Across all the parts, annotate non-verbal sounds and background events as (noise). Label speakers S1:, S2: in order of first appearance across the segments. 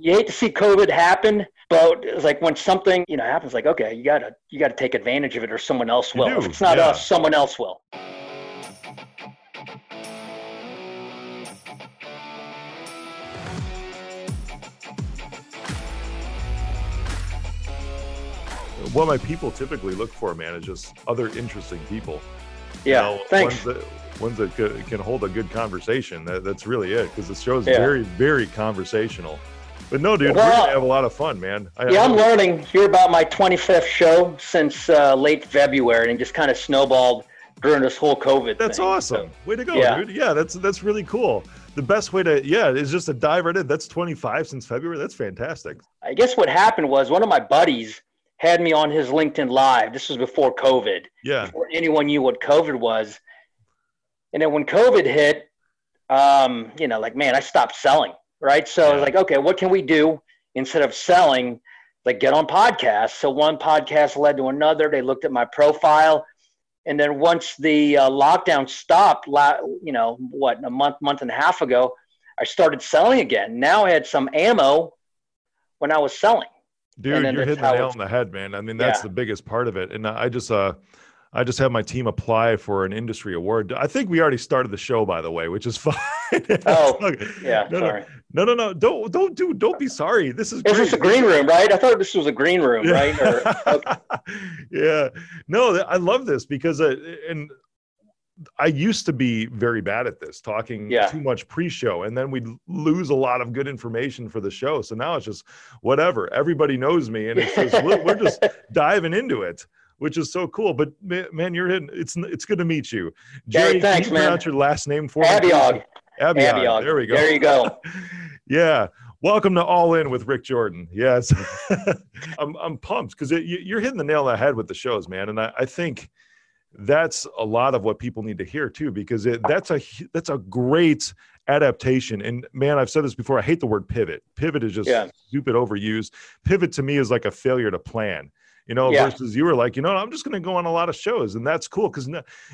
S1: you hate to see COVID happen, but it's like when something you know happens, like okay, you gotta you gotta take advantage of it, or someone else will. If it's not yeah. us, someone else will.
S2: what my people typically look for, man, is just other interesting people.
S1: Yeah, you know, thanks.
S2: Ones that, ones that can hold a good conversation. That, that's really it, because the show is yeah. very, very conversational. But no, dude, well, we're gonna have a lot of fun, man.
S1: I, yeah, I'm learning here about my 25th show since uh, late February, and just kind of snowballed during this whole COVID.
S2: That's
S1: thing.
S2: awesome. So, way to go, yeah. dude. Yeah, that's that's really cool. The best way to yeah is just to dive right in. That's 25 since February. That's fantastic.
S1: I guess what happened was one of my buddies had me on his LinkedIn Live. This was before COVID.
S2: Yeah.
S1: Before anyone knew what COVID was. And then when COVID hit, um, you know, like, man, I stopped selling, right? So yeah. I was like, okay, what can we do instead of selling? Like, get on podcasts. So one podcast led to another. They looked at my profile. And then once the uh, lockdown stopped, you know, what, a month, month and a half ago, I started selling again. Now I had some ammo when I was selling.
S2: Dude, you're hitting the nail on the head, man. I mean, that's yeah. the biggest part of it. And I just, uh, I just have my team apply for an industry award. I think we already started the show, by the way, which is (laughs) fine.
S1: oh, (laughs) yeah.
S2: No,
S1: sorry.
S2: No, no, no. Don't, don't do, don't be sorry. This is.
S1: Is this a green room, right? I thought this was a green room, (laughs) right? Or,
S2: okay. yeah. No, I love this because, uh, and I used to be very bad at this, talking yeah. too much pre-show, and then we'd lose a lot of good information for the show. So now it's just whatever. Everybody knows me, and it's just we're, just diving into it, which is so cool. But man, you're hitting. It's it's good to meet you,
S1: Jerry. Hey, thanks,
S2: can
S1: you man.
S2: Pronounce your last name for
S1: Abiog.
S2: me. Abiog. Abiog. There we go.
S1: There you go. (laughs)
S2: yeah. Welcome to All In with Rick Jordan. Yes, (laughs) I'm I'm pumped because you're hitting the nail on the head with the shows, man, and I, I think that's a lot of what people need to hear too because it, that's a that's a great adaptation and man i've said this before i hate the word pivot pivot is just yeah. stupid overused pivot to me is like a failure to plan you know yeah. versus you were like you know i'm just going to go on a lot of shows and that's cool because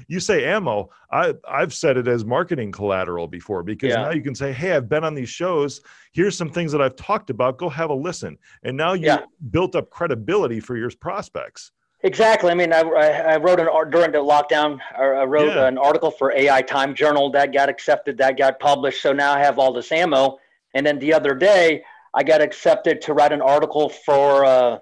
S2: you say ammo i i've said it as marketing collateral before because yeah. now you can say hey i've been on these shows here's some things that i've talked about go have a listen and now you built up credibility for your prospects
S1: Exactly. I mean, I, I wrote an art during the lockdown. I wrote yeah. an article for AI Time Journal that got accepted, that got published. So now I have all this ammo. And then the other day, I got accepted to write an article for uh,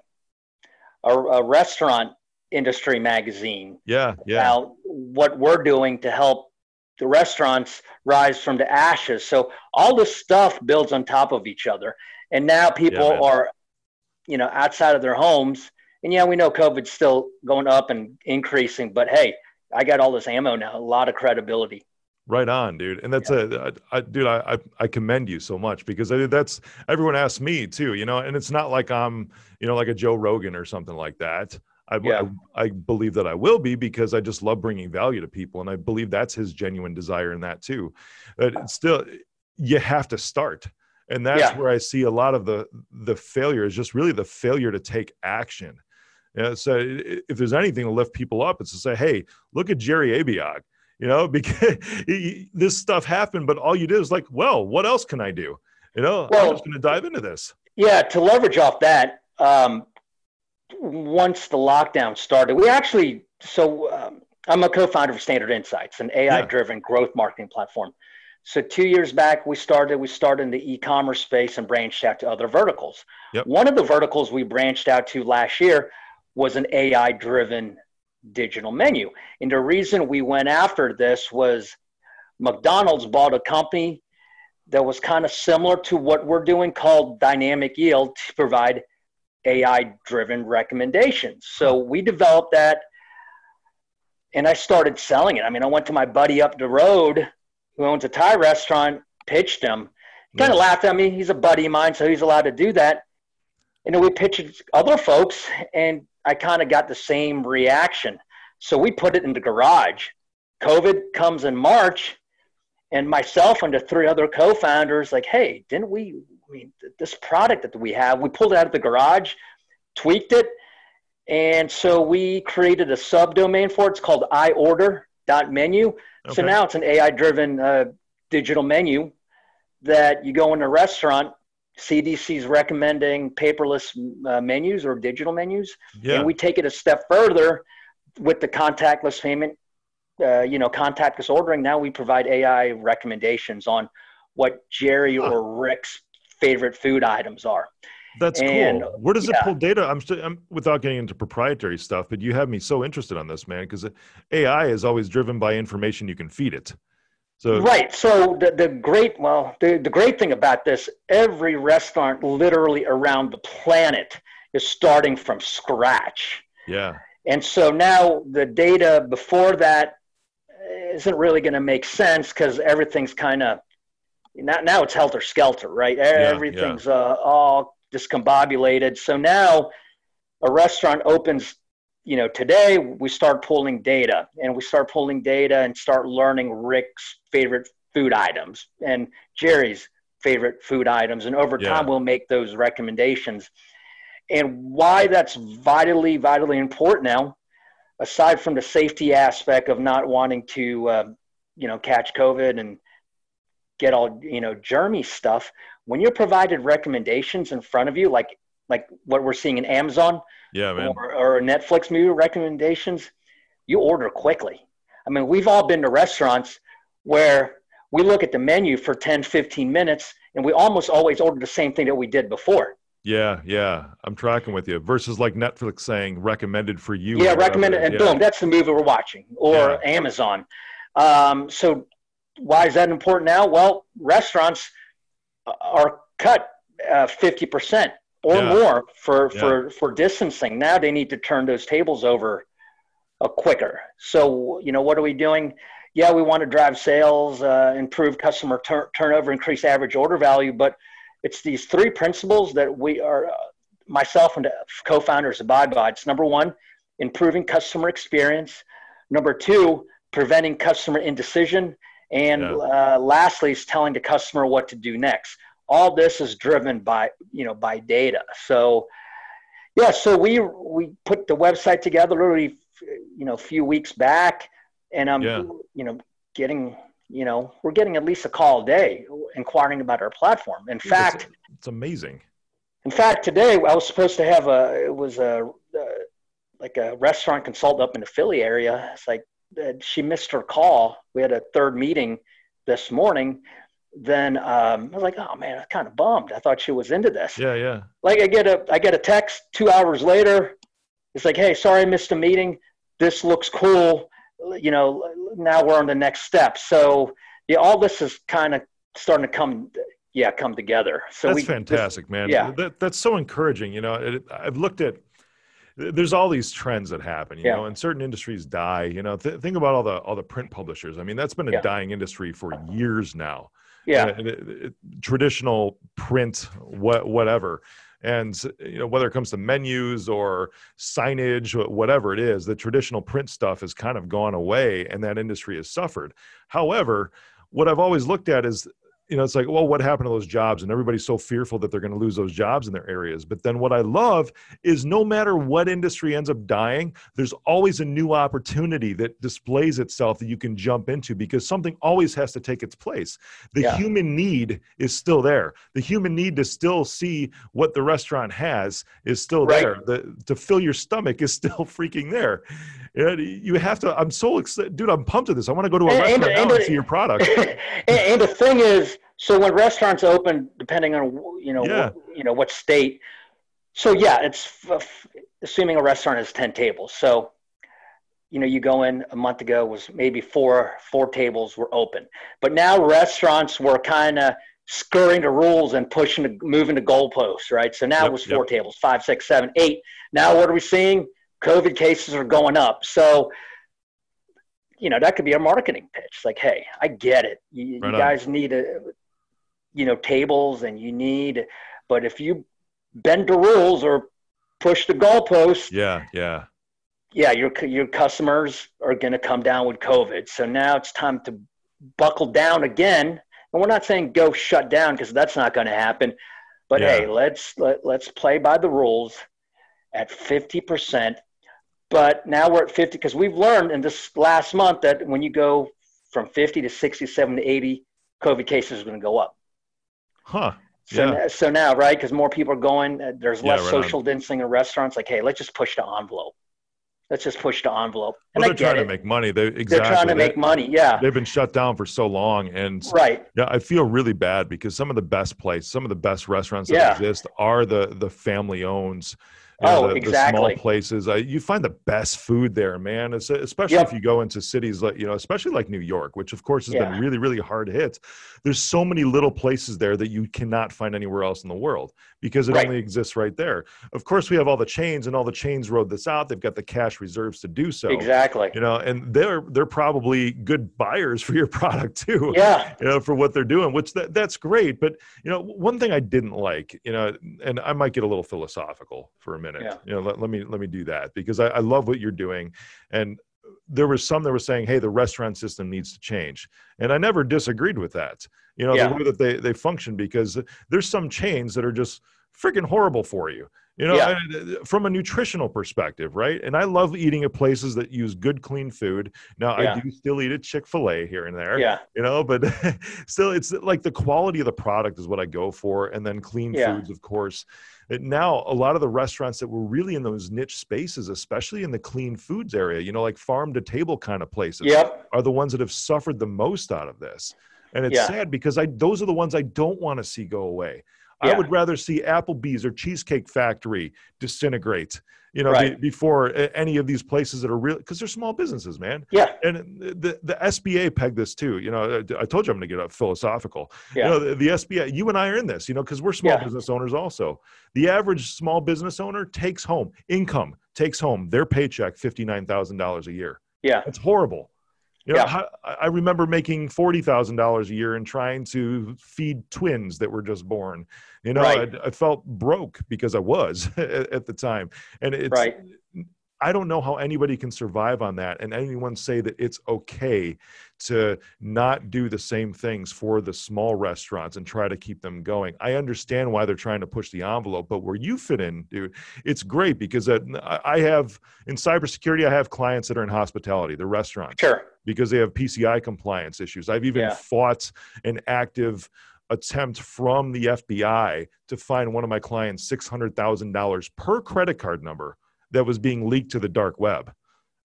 S1: a, a restaurant industry magazine.
S2: Yeah, yeah.
S1: About what we're doing to help the restaurants rise from the ashes. So all this stuff builds on top of each other. And now people yeah, are, you know, outside of their homes and yeah, we know COVID's still going up and increasing, but hey, I got all this ammo now, a lot of credibility.
S2: Right on, dude. And that's yeah. a, I, dude, I, I commend you so much because I, that's everyone asks me too, you know, and it's not like I'm, you know, like a Joe Rogan or something like that. I, yeah. I, I believe that I will be because I just love bringing value to people. And I believe that's his genuine desire in that too. But still, you have to start. And that's yeah. where I see a lot of the, the failure is just really the failure to take action yeah, so if there's anything to lift people up, it's to say, hey, look at Jerry Abiog. You know, (laughs) because this stuff happened, but all you did is like, well, what else can I do? You know, well, I'm just going to dive into this.
S1: Yeah, to leverage off that, um, once the lockdown started, we actually, so um, I'm a co founder of Standard Insights, an AI driven yeah. growth marketing platform. So two years back, we started we started in the e-commerce space and branched out to other verticals. Yep. One of the verticals we branched out to last year was an AI driven digital menu. And the reason we went after this was McDonald's bought a company that was kind of similar to what we're doing called Dynamic Yield to provide AI driven recommendations. So we developed that and I started selling it. I mean, I went to my buddy up the road who owns a Thai restaurant, pitched him. He kind of laughed at me. He's a buddy of mine, so he's allowed to do that. And then we pitched other folks, and I kind of got the same reaction. So we put it in the garage. COVID comes in March, and myself and the three other co-founders like, hey, didn't we? I mean, this product that we have, we pulled it out of the garage, tweaked it, and so we created a subdomain for it. It's called iorder.menu. Okay. So now it's an AI-driven uh, digital menu that you go in a restaurant, CDC's recommending paperless uh, menus or digital menus,
S2: Yeah.
S1: and we take it a step further with the contactless payment. Uh, you know, contactless ordering. Now we provide AI recommendations on what Jerry
S2: Huh.
S1: or Rick's favorite food items are.
S2: That's
S1: And,
S2: cool. Where does it pull data? I'm, st- I'm without getting into proprietary stuff, but you have me so interested on this, man, because AI is always driven by information you can feed it. So
S1: Right. So the, the great well the, the great thing about this, every restaurant literally around the planet is starting from scratch.
S2: yeah,
S1: And so now the data before that isn't really going to make sense because everything's kind of now, now it's helter skelter, right? Everything's Uh, all discombobulated. So now a restaurant opens, you know, today we start pulling data and we start pulling data and start learning Rick's favorite food items and Jerry's favorite food items. And over
S2: Yeah.
S1: time, we'll make those recommendations. And why that's vitally, vitally important now, aside from the safety aspect of not wanting to, uh, you know, catch COVID and get all, you know, germy stuff, when you're provided recommendations in front of you, like like what we're seeing in Amazon
S2: yeah, man.
S1: or, or Netflix movie recommendations, you order quickly. I mean, we've all been to restaurants where we look at the menu for 10, 15 minutes and we almost always order the same thing that we did before.
S2: Yeah, yeah. I'm tracking with you. Versus like Netflix saying recommended for you.
S1: yeah,
S2: or
S1: recommend it,
S2: whatever.
S1: and
S2: Yeah.
S1: boom, that's the movie we're watching, or
S2: Yeah.
S1: Amazon. Um, so, why is that important now? Well, restaurants are cut uh, fifty percent or
S2: Yeah.
S1: more for
S2: Yeah.
S1: for for distancing. Now they need to turn those tables over uh, quicker. So, you know, what are we doing? Yeah, we want to drive sales, uh, improve customer tur- turnover, increase average order value, but it's these three principles that we are, uh, myself and co-founders abide by. It's number one, improving customer experience. Number two, preventing customer indecision. And
S2: Yeah.
S1: uh, lastly, is telling the customer what to do next. All this is driven by, you know, by data. So, yeah, so we we put the website together literally, you know, a few weeks back, and I'm,
S2: Yeah.
S1: you know, getting, you know, we're getting at least a call a day inquiring about our platform. In
S2: Dude,
S1: fact,
S2: it's, it's amazing.
S1: in fact, today I was supposed to have a. It was a uh, like a restaurant consultant up in the Philly area. It's like uh, she missed her call. We had a third meeting this morning. Then um, I was like, oh man, I'm kind of bummed. I thought she was into this.
S2: Yeah, yeah.
S1: Like I get a I get a text two hours later. It's like, hey, sorry I missed a meeting. This looks cool. You know, now we're on the next step. So yeah, all this is kind of starting to come, yeah, come together. So
S2: that's
S1: we,
S2: fantastic, man.
S1: yeah.
S2: That, that's so encouraging. You know, it, I've looked at, there's all these trends that happen, you
S1: Yeah.
S2: know, and certain industries die, you know, th- think about all the, all the print publishers. I mean, that's been a
S1: Yeah.
S2: dying industry for years now.
S1: Yeah,
S2: Uh, it- it- traditional print, what, whatever. And you know whether it comes to menus or signage, whatever it is, the traditional print stuff has kind of gone away, and that industry has suffered. However, what I've always looked at is, you know, it's like, well, what happened to those jobs? And everybody's so fearful that they're going to lose those jobs in their areas. But then what I love is no matter what industry ends up dying, there's always a new opportunity that displays itself that you can jump into because something always has to take its place. The
S1: Yeah.
S2: human need is still there. The human need to still see what the restaurant has is still
S1: Right.
S2: there. The to fill your stomach is (laughs) still freaking there. And you have to. I'm so excited, dude. I'm pumped at this. I want to go to a
S1: And- and-
S2: restaurant now
S1: and-
S2: and see your product. (laughs)
S1: and, and the thing is, so when restaurants open, depending on you know
S2: Yeah.
S1: what, you know what state, so yeah, it's f- f- assuming a restaurant has ten tables. So you know you go in a month ago was maybe four four tables were open, but now restaurants were kind of scurrying the rules and pushing the moving the goalposts, right? So now
S2: Yep,
S1: it was four
S2: yep.
S1: tables, five, six, seven, eight. Now what are we seeing? COVID cases are going up. So you know that could be a marketing pitch like hey i get it you,
S2: Right
S1: you guys need a you know tables and you need but if you bend the rules or push the goalpost
S2: yeah, yeah,
S1: yeah your your customers are going to come down with covid. So now it's time to buckle down again. And we're not saying go shut down because that's not going to happen. But
S2: Yeah.
S1: hey let's let, let's play by the rules at 50% but now we're at 50 because we've learned in this last month that when you go from 50 to 60 70 80 covid cases are going to go up
S2: huh?
S1: So,
S2: Yeah.
S1: so now, right? Because more people are going. uh, There's
S2: Yeah,
S1: less
S2: right on.
S1: social distancing in restaurants. Like, hey, let's just push the envelope. Let's just push the envelope. And
S2: Well, they're trying to make money. They exactly.
S1: They're trying to
S2: They-
S1: make money. Yeah.
S2: They've been shut down for so long, and
S1: Right.
S2: yeah, I feel really bad because some of the best places, some of the best restaurants that
S1: Yeah.
S2: exist are the the family owns.
S1: Oh,
S2: the, the
S1: exactly.
S2: small places. Uh, you find the best food there, man. It's, especially
S1: Yep.
S2: if you go into cities like you know, especially like New York, which of course has been really, really hard hit. There's so many little places there that you cannot find anywhere else in the world because it
S1: Right.
S2: only exists right there. Of course, we have all the chains, and all the chains rode this out. They've got the cash reserves to do so.
S1: Exactly.
S2: You know, and they're they're probably good buyers for your (laughs) product too
S1: Yeah.
S2: you know, for what they're doing, which that, that's great. But you know, one thing I didn't like, you know, and I might get a little philosophical for a minute.
S1: Yeah.
S2: You know, let, let me let me do that because I, I love what you're doing. And there was some that were saying, hey, the restaurant system needs to change. And I never disagreed with that. You know,
S1: Yeah.
S2: the way that they, they function because there's some chains that are just freaking horrible for you. You know,
S1: Yeah.
S2: uh, from a nutritional perspective, right? And I love eating at places that use good, clean food. Now,
S1: Yeah.
S2: I do still eat at Chick fil A here and there
S1: Yeah.
S2: you know but (laughs) still it's like the quality of the product is what i go for and then clean
S1: Yeah.
S2: foods of course And now a lot of the restaurants that were really in those niche spaces especially in the clean foods area you know like farm to table kind of places
S1: Yep.
S2: are the ones that have suffered the most out of this and it's sad because i those are the ones i don't want to see go away i would rather see applebee's or cheesecake factory disintegrate you know
S1: Right.
S2: be, before eh, any of these places that are real because they're small businesses man
S1: Yeah.
S2: and the the SBA pegged this too. You know, I told you I'm going to get up philosophical.
S1: Yeah.
S2: You know, the, the SBA. You and I are in this. You know, because we're small
S1: Yeah.
S2: business owners also. The average small business owner takes home income, takes home their paycheck fifty nine thousand dollars a year.
S1: Yeah.
S2: It's horrible. You know,
S1: Yeah.
S2: I I remember making forty thousand dollars a year and trying to feed twins that were just born. You know,
S1: Right.
S2: I, I felt broke because I was (laughs) at, at the time, and it's.
S1: Right.
S2: I don't know how anybody can survive on that, and anyone say that it's okay to not do the same things for the small restaurants and try to keep them going. I understand why they're trying to push the envelope, but where you fit in, dude, it's great because I I have in cybersecurity, I have clients that are in hospitality, the restaurants
S1: Sure.
S2: because they have PCI compliance issues. I've even
S1: Yeah.
S2: fought an active attempt from the FBI to find one of my clients $600,000 per credit card number that was being leaked to the dark web.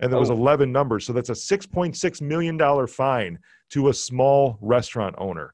S2: And there was
S1: Oh.
S2: 11 numbers. So that's a $6.6 million fine to a small restaurant owner.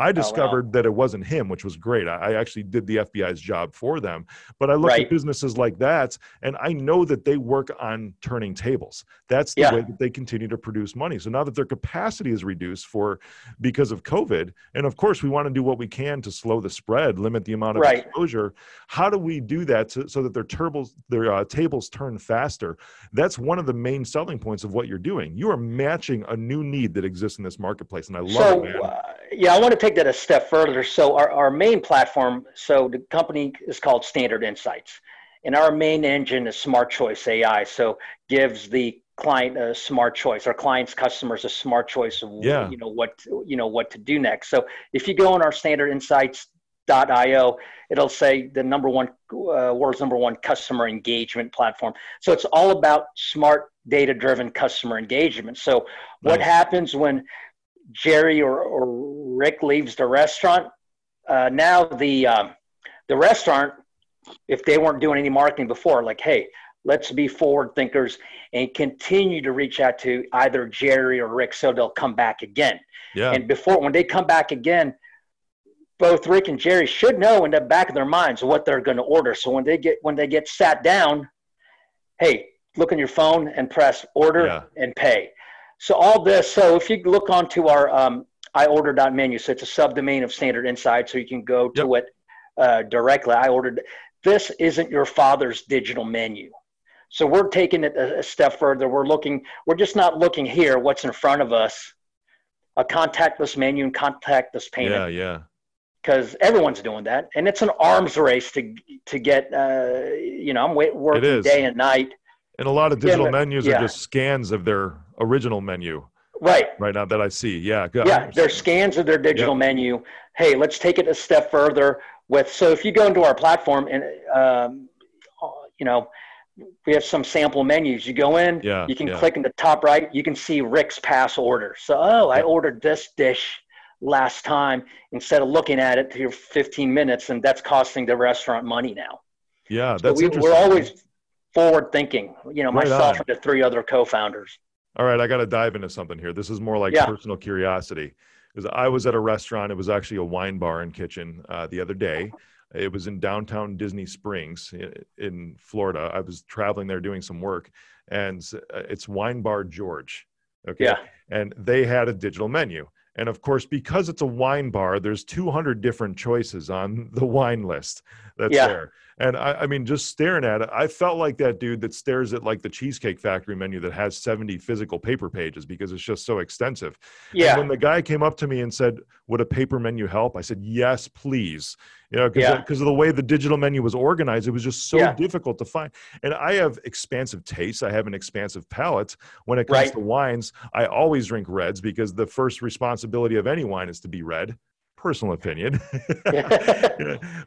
S1: Oh,
S2: I discovered that it wasn't him, which was great. I, I actually did the FBI's job for them. But I look
S1: Right.
S2: at businesses like that, and I know that they work on turning tables. That's the
S1: Yeah.
S2: way that they continue to produce money. So now that their capacity is reduced for because of COVID, and of course we want to do what we can to slow the spread, limit the amount of
S1: Right.
S2: exposure. How do we do that to, so that their turbos, their uh, tables turn faster? That's one of the main selling points of what you're doing. You are matching a new need that exists in this marketplace, and I love
S1: so
S2: it, man.
S1: uh, yeah i want to take that a step further so our, our main platform so the company is called standard insights. And our main engine is smart choice ai so gives the client a smart choice. Our clients customers a smart choice of
S2: Yeah.
S1: you know what you know what to do next. So if you go on our standard insights.io it'll say the number one uh, world's number one customer engagement platform. So it's all about smart data driven customer engagement. So what
S2: Nice.
S1: happens when Jerry or, or Rick leaves the restaurant, uh, now the um, the restaurant, if they weren't doing any marketing before, like, hey, let's be forward thinkers and continue to reach out to either Jerry or Rick so they'll come back again.
S2: Yeah.
S1: And before when they come back again, both Rick and Jerry should know in the back of their minds what they're going to order. So when they get when they get sat down, hey, look on your phone and press order
S2: Yeah.
S1: and pay. So all this. So if you look onto our um, iorder.menu, so it's a subdomain of Standard Insight, so you can go to it uh, directly. I ordered. This isn't your father's digital menu. So we're taking it a, a step further. We're looking. We're just not looking here. What's in front of us? A contactless menu and contactless payment
S2: yeah. Yeah.
S1: because everyone's doing that, and it's an arms race to to get. Uh, you know, I'm wait, working day and night.
S2: And a lot of digital
S1: but-
S2: menus
S1: yeah.
S2: are just scans of their original menu
S1: Right.
S2: right now that I see. Yeah. good.
S1: Yeah, their scans of their digital menu. Hey, let's take it a step further with. So if you go into our platform and um, you know we have some sample menus. You go in,
S2: Yeah,
S1: you can
S2: yeah.
S1: click in the top right. You can see Rick's pass order. So oh, I ordered this dish last time instead of looking at it here 15 minutes and that's costing the restaurant money now
S2: yeah that's so we,
S1: we're always forward thinking you know myself and the three other co-founders.
S2: All right i got to dive into something here. This is more like yeah. personal curiosity. Because i was at a restaurant it was actually a wine bar and kitchen uh, the other day. It was in downtown disney springs in florida. I was traveling there doing some work and uh, it's wine bar george okay?
S1: Yeah.
S2: And they had a digital menu. And of course, because it's a wine bar, there's 200 different choices on the wine list that's yeah. there. And I, I, mean, just staring at it, I felt like that dude that stares at like the Cheesecake Factory menu that has 70 physical paper pages because it's just so extensive.
S1: Yeah.
S2: And when the guy came up to me and said, Would a paper menu help? I said, Yes, please. You know, because yeah. of the way the digital menu was organized, it was just so yeah. difficult to find. And I have expansive tastes. I have an expansive palate. When it comes right. to wines, I always drink reds because the first responsibility of any wine is to be red personal opinion. (laughs)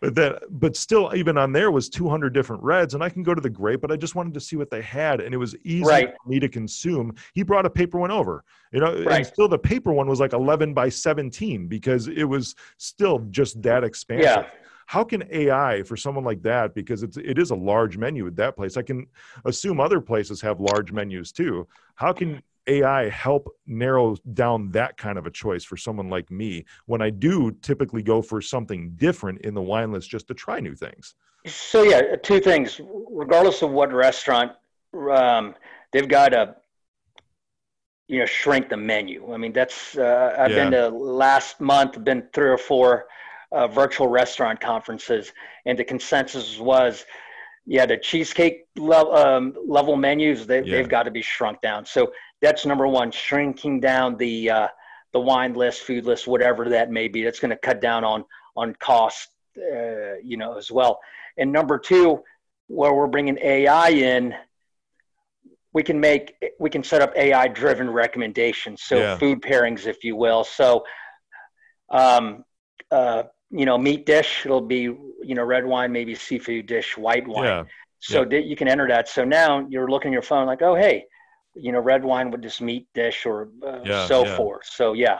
S2: But that, but still, even on there was 200 different reds, and I can go to the grape, but I just wanted to see what they had, and it was easy right. for me to consume. He brought a paper one over, you know, right. and still the paper one was like 11 by 17 because it was still just that expansive. Yeah. How can AI for someone like that, because it's it is a large menu at that place? I can assume other places have large menus too. How can AI help narrow down that kind of a choice for someone like me when I do typically go for something different in the wine list just to try new things?
S1: So yeah, two things. Regardless of what restaurant, um, they've got to you know shrink the menu. I mean, that's uh, I've yeah. been to last month, been three or four uh, virtual restaurant conferences, and the consensus was yeah, the cheesecake level, um, level menus they, yeah. they've got to be shrunk down. So that's number one, shrinking down the uh, the wine list, food list, whatever that may be. That's going to cut down on on cost, uh, you know, as well. And number two, where we're bringing AI in, we can make we can set up AI driven recommendations, so yeah. food pairings, if you will. So, um, uh, you know, meat dish it'll be you know red wine, maybe seafood dish, white wine. Yeah. So yeah. you can enter that. So now you're looking at your phone like, oh hey, you know, red wine with this meat dish or uh, yeah, so yeah. forth. So yeah.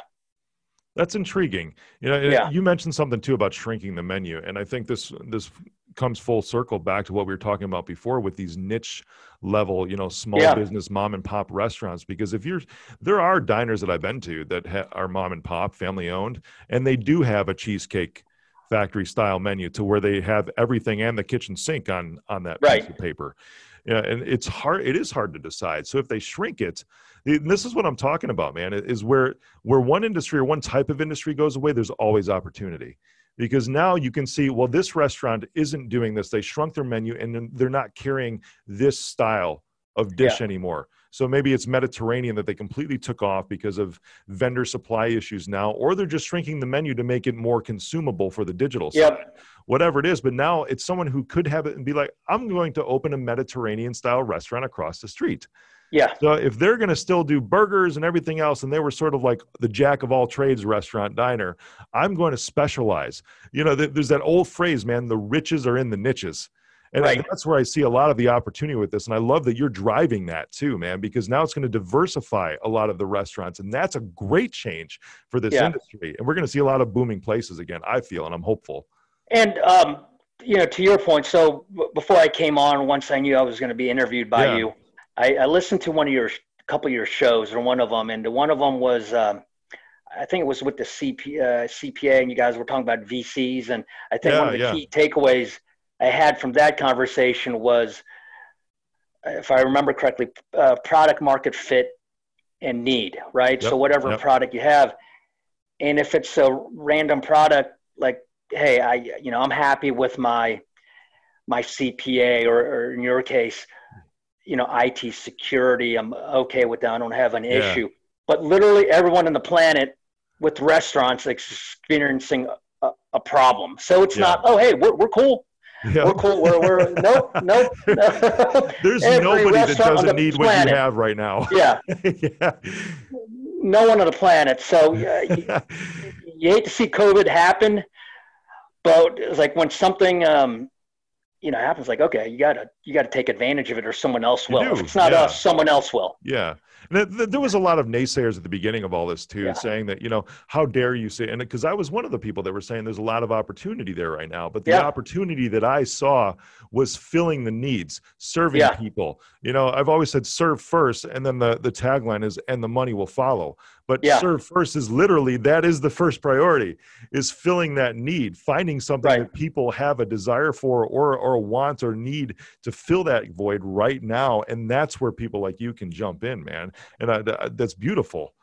S2: That's intriguing. You know, yeah. you mentioned something too about shrinking the menu, and I think this this comes full circle back to what we were talking about before with these niche level, you know, small yeah. business mom and pop restaurants. Because if you're, there are diners that I've been to that ha- are mom and pop, family owned, and they do have a cheesecake factory style menu to where they have everything and the kitchen sink on on that right. piece of paper yeah, and it's hard. It is hard to decide. So if they shrink it, this is what I'm talking about, man. Is where where one industry or one type of industry goes away, there's always opportunity because now you can see well this restaurant isn't doing this they shrunk their menu and they're not carrying this style of dish yeah. anymore so maybe it's mediterranean that they completely took off because of vendor supply issues now or they're just shrinking the menu to make it more consumable for the digital yep. side whatever it is. But now it's someone who could have it and be like, I'm going to open a Mediterranean style restaurant across the street.
S1: Yeah.
S2: So if they're going to still do burgers and everything else, and they were sort of like the jack of all trades restaurant diner, I'm going to specialize. You know, there's that old phrase, man, the riches are in the niches. And right. that's where I see a lot of the opportunity with this. And I love that you're driving that too, man, because now it's going to diversify a lot of the restaurants. And that's a great change for this yeah. industry. And we're going to see a lot of booming places again, I feel, and I'm hopeful.
S1: And um, you know, to your point, so before I came on, once I knew I was going to be interviewed by yeah. you, I, I, listened to one of your couple of your shows, or one of them, and one of them was. Um, I think it was with the CP, uh, CPA, and you guys were talking about VCs. And I think yeah, one of the key takeaways I had from that conversation was, if I remember correctly, uh, product market fit and need, right? Yep. So whatever yep. product you have, and if it's a random product like hey, I you know I'm happy with my my CPA or, or in your case, you know IT security. I'm okay with that. I don't have an yeah. issue. But literally everyone on the planet with restaurants experiencing a, a problem. So it's yeah. not oh hey we're we're cool. Yeah. We're cool. We're, we're nope, nope.
S2: No. (laughs) There's nobody that doesn't need planet. what you have right now.
S1: Yeah. (laughs) yeah. No one on the planet. So uh, you, (laughs) you hate to see COVID happen, but it's like when something um, you know happens like okay you gotta you gotta take advantage of it or someone else will if it's not
S2: yeah.
S1: us someone else will
S2: yeah there was a lot of naysayers at the beginning of all this too yeah. saying that you know how dare you say and because i was one of the people that were saying there's a lot of opportunity there right now but the yeah. opportunity that i saw was filling the needs serving people you know i've always said serve first and then the the tagline is and the money will follow but yeah. serve first is literally that is the first priority is filling that need finding something right. that people have a desire for or or want or need to fill that void right now and that's where people like you can jump in man and I, that's beautiful.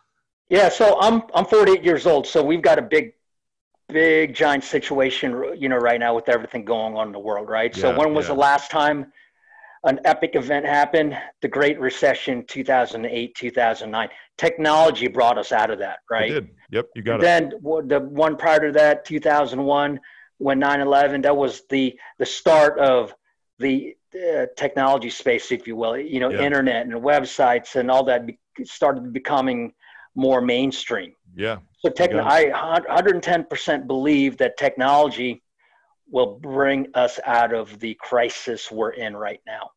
S1: Yeah so i'm i'm 48 years old so we've got a big big giant situation you know right now with everything going on in the world right? Yeah, so when was yeah. the last time an epic event happened? The great recession 2008 2009 technology brought us out of that right?
S2: it did. yep you got
S1: then, it. then the one prior to that 2001 when 9-11 that was the the start of the uh, technology space if you will you know yeah. internet and websites and all that be- started becoming more mainstream
S2: yeah
S1: so tech- i 110% believe that technology will bring us out of the crisis we're in right now.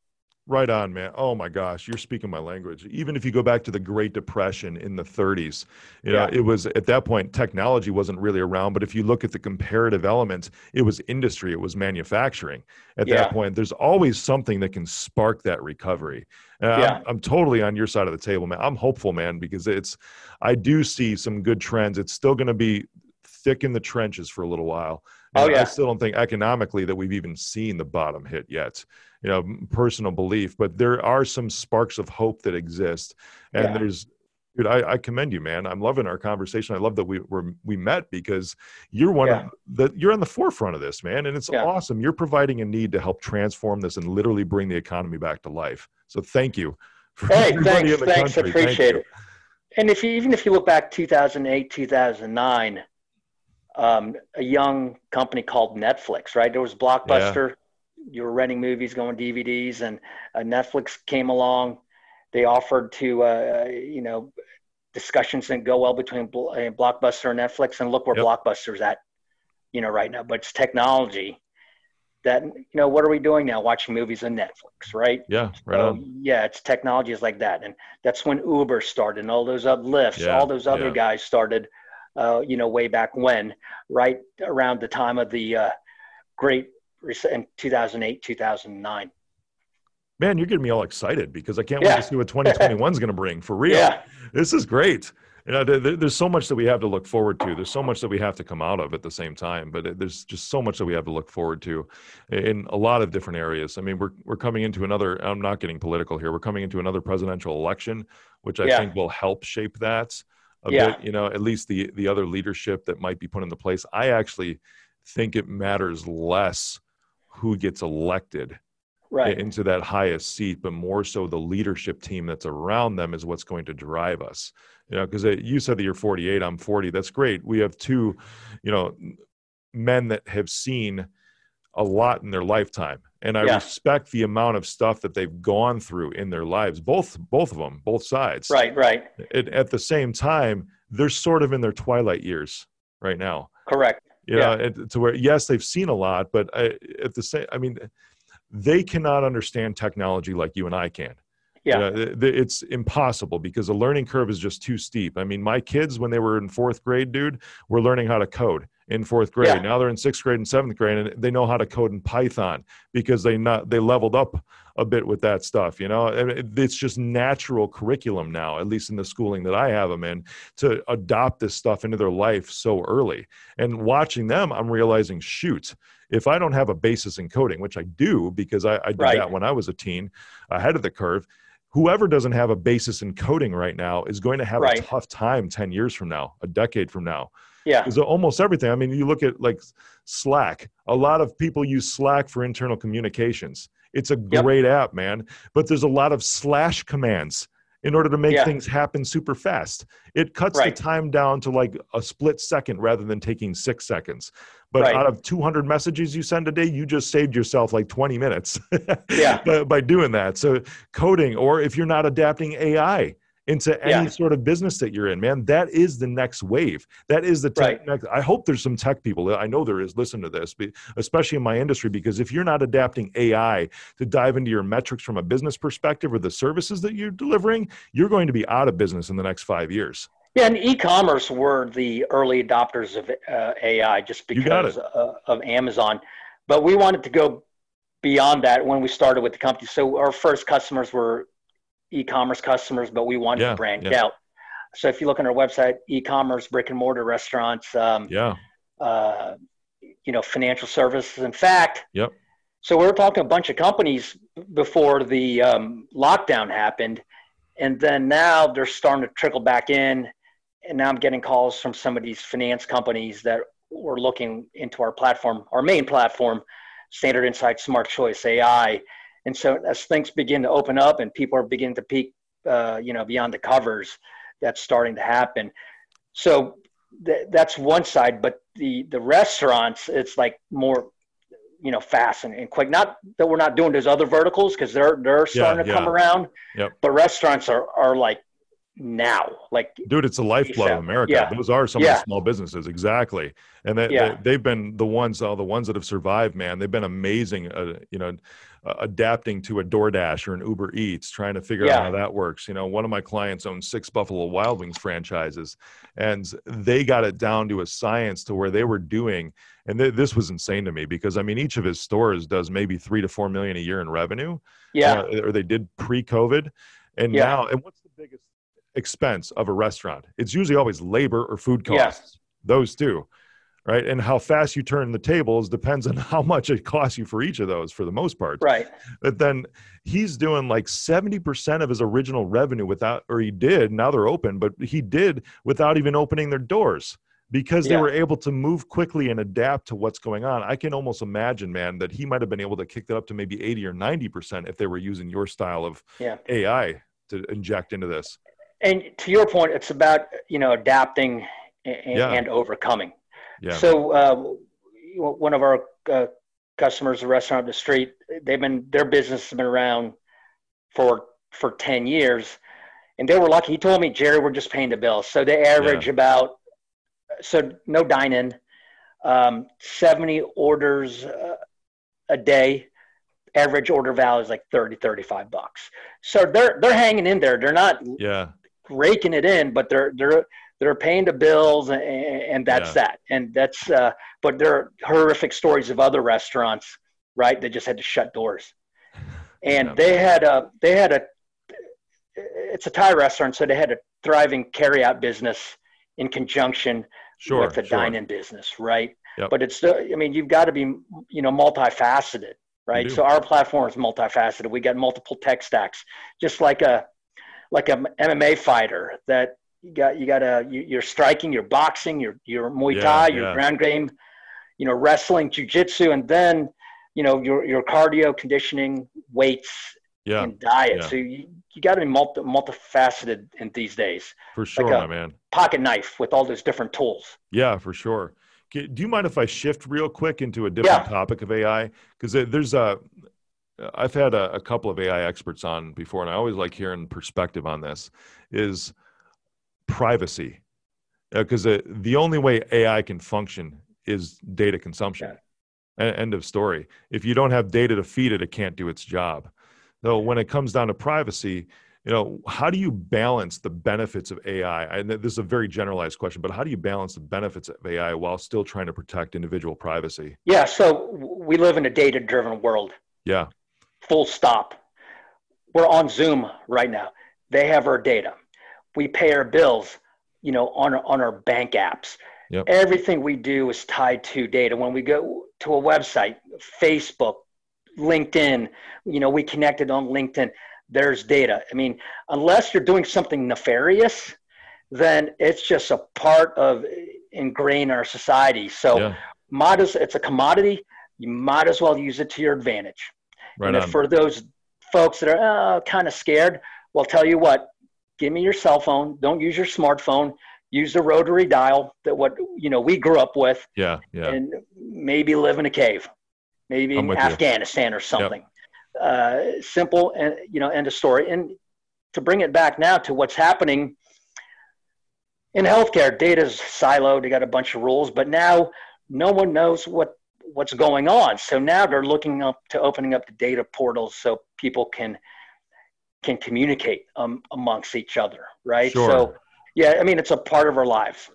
S2: Right on, man. Oh my gosh, you're speaking my language. Even if you go back to the Great Depression in the 30s, you know, it was at that point technology wasn't really around. But if you look at the comparative elements, it was industry, it was manufacturing. At yeah. that point, there's always something that can spark that recovery. yeah. I'm, I'm totally on your side of the table, man. I'm hopeful, man, because it's, I do see some good trends. It's still going to be thick in the trenches for a little while. Oh, yeah. I still don't think economically that we've even seen the bottom hit yet. You know, personal belief, but there are some sparks of hope that exist, and yeah. there's. Dude, I, I, commend you, man. I'm loving our conversation. I love that we were we met because you're one yeah. of the you're on the forefront of this, man, and it's yeah. awesome. You're providing a need to help transform this and literally bring the economy back to life. So thank you.
S1: Hey, (laughs) thanks, thanks, country. appreciate thank it. And if you, even if you look back 2008, 2009, um, a young company called Netflix, right? There was Blockbuster. Yeah. You were renting movies, going DVDs, and uh, Netflix came along. They offered to, uh, you know, discussions didn't go well between uh, Blockbuster and Netflix, and look where yep. Blockbuster's at, you know, right now. But it's technology that, you know, what are we doing now? Watching movies on Netflix, right?
S2: Yeah, right so, on.
S1: Yeah, it's technologies like that, and that's when Uber started, and all those up lifts, yeah, all those other yeah. guys started uh, you know, way back when, right around the time of the uh, great in 2008, 2009.
S2: Man, you're getting me all excited because I can't yeah. wait to see what (laughs) 2021 is going to bring for real. Yeah. This is great. You know, there's so much that we have to look forward to. There's so much that we have to come out of at the same time, but there's just so much that we have to look forward to in a lot of different areas. I mean, we're we're coming into another. I'm not getting political here. We're coming into another presidential election, which I yeah. think will help shape that a yeah. bit, you know, at least the the other leadership that might be put into place. I actually think it matters less who gets elected
S1: right.
S2: into that highest seat, but more so the leadership team that's around them is what's going to drive us. You know, because uh, you said that you're 48, I'm 40. That's great. We have two, you know, men that have seen a lot in their lifetime and i yeah. respect the amount of stuff that they've gone through in their lives both both of them both sides
S1: right right
S2: it, at the same time they're sort of in their twilight years right now
S1: correct
S2: you yeah. know to where yes they've seen a lot but I, at the same i mean they cannot understand technology like you and i can
S1: yeah.
S2: You know, it's impossible because the learning curve is just too steep. I mean, my kids, when they were in fourth grade, dude, were learning how to code in fourth grade. Yeah. Now they're in sixth grade and seventh grade, and they know how to code in Python because they not they leveled up a bit with that stuff. You know, it's just natural curriculum now, at least in the schooling that I have them in, to adopt this stuff into their life so early. And watching them, I'm realizing, shoot, if I don't have a basis in coding, which I do because I, I did right. that when I was a teen, ahead of the curve. Whoever doesn't have a basis in coding right now is going to have right. a tough time 10 years from now, a decade from now
S1: yeah.
S2: Because almost everything. I mean, you look at like Slack. A lot of people use Slack for internal communications. It's a great yep. app, man. But there's a lot of slash commands in order to make yeah. things happen super fast. It cuts right. the time down to like a split second rather than taking six seconds. But right. out of 200 messages you send a day, you just saved yourself like 20 minutes
S1: yeah. (laughs)
S2: by, by doing that. So coding, or if you're not adapting AI, into any yeah. sort of business that you're in, man. That is the next wave. That is the tech. Right. Next, I hope there's some tech people. I know there is. Listen to this, especially in my industry, because if you're not adapting AI to dive into your metrics from a business perspective or the services that you're delivering, you're going to be out of business in the next five years.
S1: Yeah, and e-commerce were the early adopters of uh, AI just because uh, of Amazon. But we wanted to go beyond that when we started with the company. So our first customers were e-commerce customers, but we wanted yeah, to branch yeah. out. So if you look on our website, e-commerce, brick and mortar restaurants, um,
S2: yeah,
S1: uh, you know, financial services. In fact,
S2: yep.
S1: So we were talking to a bunch of companies before the um, lockdown happened, and then now they're starting to trickle back in. And now I'm getting calls from some of these finance companies that were looking into our platform, our main platform, Standard Insight Smart Choice AI and so as things begin to open up and people are beginning to peek, uh, you know, beyond the covers, that's starting to happen. So th- that's one side, but the the restaurants, it's like more, you know, fast and, and quick. Not that we're not doing those other verticals because they're they're starting yeah, to yeah. come around.
S2: Yep.
S1: But restaurants are are like now. Like,
S2: dude, it's the lifeblood of America. Yeah. Those are some yeah. of the small businesses, exactly. And they, yeah. they, have been the ones, all the ones that have survived, man. They've been amazing. Uh, you know, uh, adapting to a DoorDash or an Uber Eats, trying to figure out how that works. You know, one of my clients owns six Buffalo Wild Wings franchises, and they got it down to a science to where they were doing. And th- this was insane to me because I mean, each of his stores does maybe three to four million a year in revenue.
S1: Yeah,
S2: uh, or they did pre-COVID, and yeah. now, and what's the biggest expense of a restaurant. It's usually always labor or food costs. Those two, right? And how fast you turn the tables depends on (laughs) how much it costs you for each of those for the most part.
S1: Right.
S2: But then he's doing like 70% of his original revenue without, or he did, now they're open, but he did without even opening their doors because they yeah. were able to move quickly and adapt to what's going on. I can almost imagine, man, that he might have been able to kick that up to maybe 80 or 90% if they were using your style of
S1: yeah.
S2: AI to inject into this
S1: and to your point, it's about you know adapting and, yeah. and overcoming. Yeah. So uh, one of our uh, customers, a restaurant up the street, they've been their business has been around for for ten years, and they were lucky. He told me, Jerry, we're just paying the bills. So they average yeah. about so no dining, um, seventy orders uh, a day average order value is like 30 35 bucks so they're they're hanging in there they're not
S2: yeah
S1: raking it in, but they're they're they're paying the bills, and, and that's yeah. that. And that's uh, but there are horrific stories of other restaurants, right? That just had to shut doors, (laughs) and yeah. they had a they had a it's a Thai restaurant, so they had a thriving carryout business in conjunction
S2: sure,
S1: with the
S2: sure.
S1: dine-in business, right?
S2: Yep.
S1: But it's I mean, you've got to be you know multifaceted, right? So our platform is multifaceted. We got multiple tech stacks, just like a like a MMA fighter that you got you got to you, are striking, you're boxing, you're you're Muay Thai, yeah, you're ground game, you know, wrestling, jujitsu, and then you know your your cardio, conditioning, weights,
S2: yeah.
S1: and diet.
S2: Yeah.
S1: So you, you got to be multi, multifaceted in these days.
S2: For sure,
S1: like
S2: my man.
S1: Pocket knife with all those different tools.
S2: Yeah, for sure. Do you mind if I shift real quick into a different yeah. topic of AI? Because there's a I've had a, a, couple of AI experts on before, and I always like hearing perspective on this. Is privacy, because uh, the only way AI can function is data consumption. Yeah. End of story. If you don't have data to feed it, it can't do its job. So when it comes down to privacy, you know, how do you balance the benefits of AI? And this is a very generalized question, but how do you balance the benefits of AI while still trying to protect individual privacy?
S1: Yeah, so we live in a data-driven world.
S2: Yeah
S1: full stop. We're on Zoom right now. They have our data. We pay our bills, you know, on, on our bank apps.
S2: Yep.
S1: Everything we do is tied to data. When we go to a website, Facebook, LinkedIn, you know, we connected on LinkedIn, there's data. I mean, unless you're doing something nefarious, then it's just a part of ingrained in our society. So, yeah. modest, it's a commodity. You might as well use it to your advantage. Right and for those folks that are uh, kind of scared, well, tell you what, give me your cell phone. Don't use your smartphone. Use the rotary dial that what you know we grew up with.
S2: Yeah, yeah.
S1: And maybe live in a cave, maybe I'm in Afghanistan you. or something. Yep. Uh, simple and you know, end of story. And to bring it back now to what's happening in healthcare, data's siloed. They got a bunch of rules, but now no one knows what what's going on. So now they're looking up to opening up the data portals so people can can communicate um, amongst each other, right?
S2: Sure.
S1: So yeah, I mean it's a part of our lives.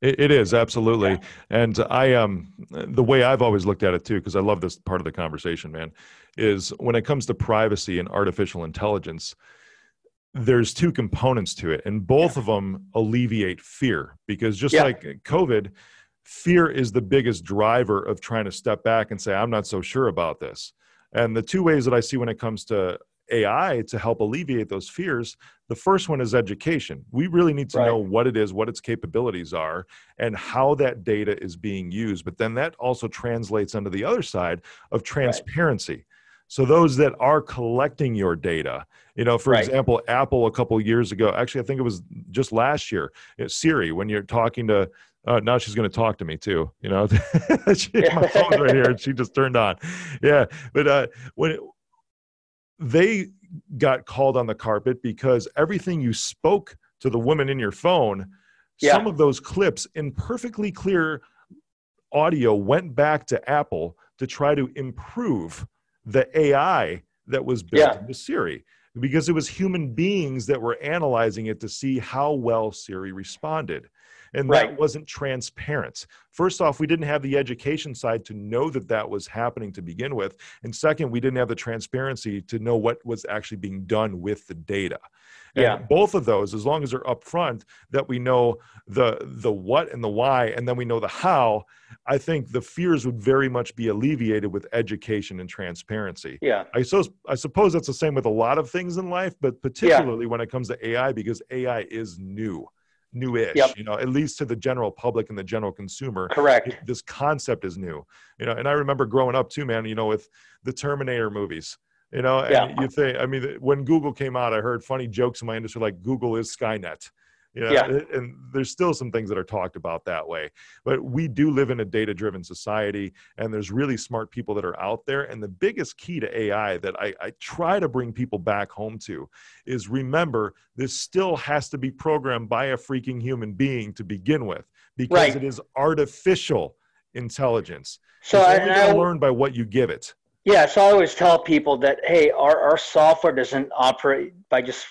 S2: It, it is absolutely, yeah. and I um the way I've always looked at it too, because I love this part of the conversation, man, is when it comes to privacy and artificial intelligence there's two components to it and both of them alleviate fear because just yeah. like covid fear is the biggest driver of trying to step back and say i'm not so sure about this and the two ways that i see when it comes to ai to help alleviate those fears the first one is education we really need to right. know what it is what its capabilities are and how that data is being used but then that also translates onto the other side of transparency right so those that are collecting your data, you know, for right. example, Apple a couple years ago, actually, I think it was just last year, Siri, when you're talking to, uh, now she's going to talk to me too, you know, (laughs) she, my phone's right here and she just turned on. Yeah. But uh, when they got called on the carpet because everything you spoke to the woman in your phone, yeah. some of those clips in perfectly clear audio went back to Apple to try to improve the AI that was built yeah. into Siri because it was human beings that were analyzing it to see how well Siri responded. And right. that wasn't transparent. First off, we didn't have the education side to know that that was happening to begin with. And second, we didn't have the transparency to know what was actually being done with the data. And yeah. both of those, as long as they're upfront, that we know the the what and the why, and then we know the how, I think the fears would very much be alleviated with education and transparency.
S1: Yeah.
S2: I suppose I suppose that's the same with a lot of things in life, but particularly yeah. when it comes to AI, because AI is new newish yep. you know at least to the general public and the general consumer
S1: correct
S2: this concept is new you know and i remember growing up too man you know with the terminator movies you know and yeah. you think i mean when google came out i heard funny jokes in my industry like google is skynet you know, yeah. and there's still some things that are talked about that way but we do live in a data driven society and there's really smart people that are out there and the biggest key to ai that I, I try to bring people back home to is remember this still has to be programmed by a freaking human being to begin with because right. it is artificial intelligence so it's only I, I, learn by what you give it
S1: yeah, so I always tell people that hey, our, our software doesn't operate by just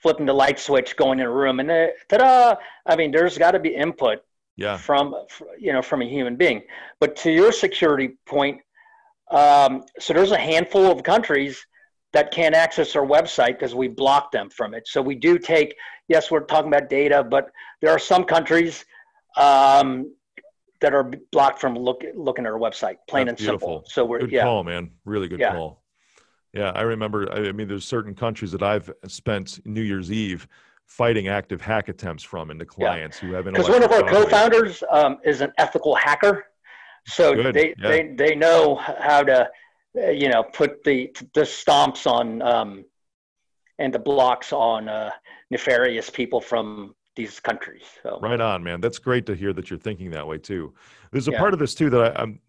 S1: flipping the light switch, going in a room, and uh, ta-da! I mean, there's got to be input
S2: yeah.
S1: from you know from a human being. But to your security point, um, so there's a handful of countries that can't access our website because we block them from it. So we do take yes, we're talking about data, but there are some countries um, that are blocked from look, looking at our website, plain That's and beautiful. simple. So we're
S2: good
S1: yeah.
S2: call, man. Really good yeah. call. Yeah, I remember. I mean, there's certain countries that I've spent New Year's Eve fighting active hack attempts from into clients yeah. who have
S1: because one of our co-founders um, is an ethical hacker, so Good. they yeah. they they know how to uh, you know put the the stomps on um, and the blocks on uh, nefarious people from these countries. So.
S2: Right on, man. That's great to hear that you're thinking that way too. There's a yeah. part of this too that I, am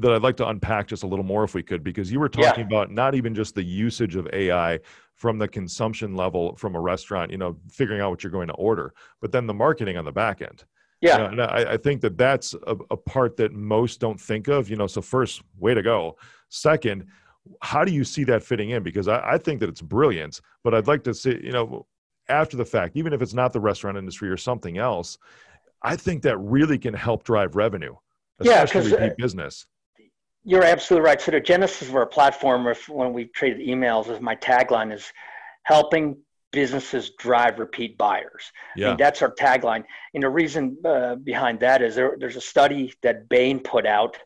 S2: that I'd like to unpack just a little more if we could, because you were talking yeah. about not even just the usage of AI from the consumption level from a restaurant, you know, figuring out what you're going to order, but then the marketing on the back end.
S1: Yeah.
S2: You know, and I, I, think that that's a, a part that most don't think of, you know, so first, way to go. Second, how do you see that fitting in? Because I, I think that it's brilliant, but I'd like to see, you know, after the fact, even if it's not the restaurant industry or something else, I think that really can help drive revenue, especially yeah, repeat uh, business.
S1: You're absolutely right. So the genesis of our platform, if, when we traded emails, is my tagline is helping businesses drive repeat buyers. Yeah. I mean, that's our tagline. And the reason uh, behind that is there, there's a study that Bain put out.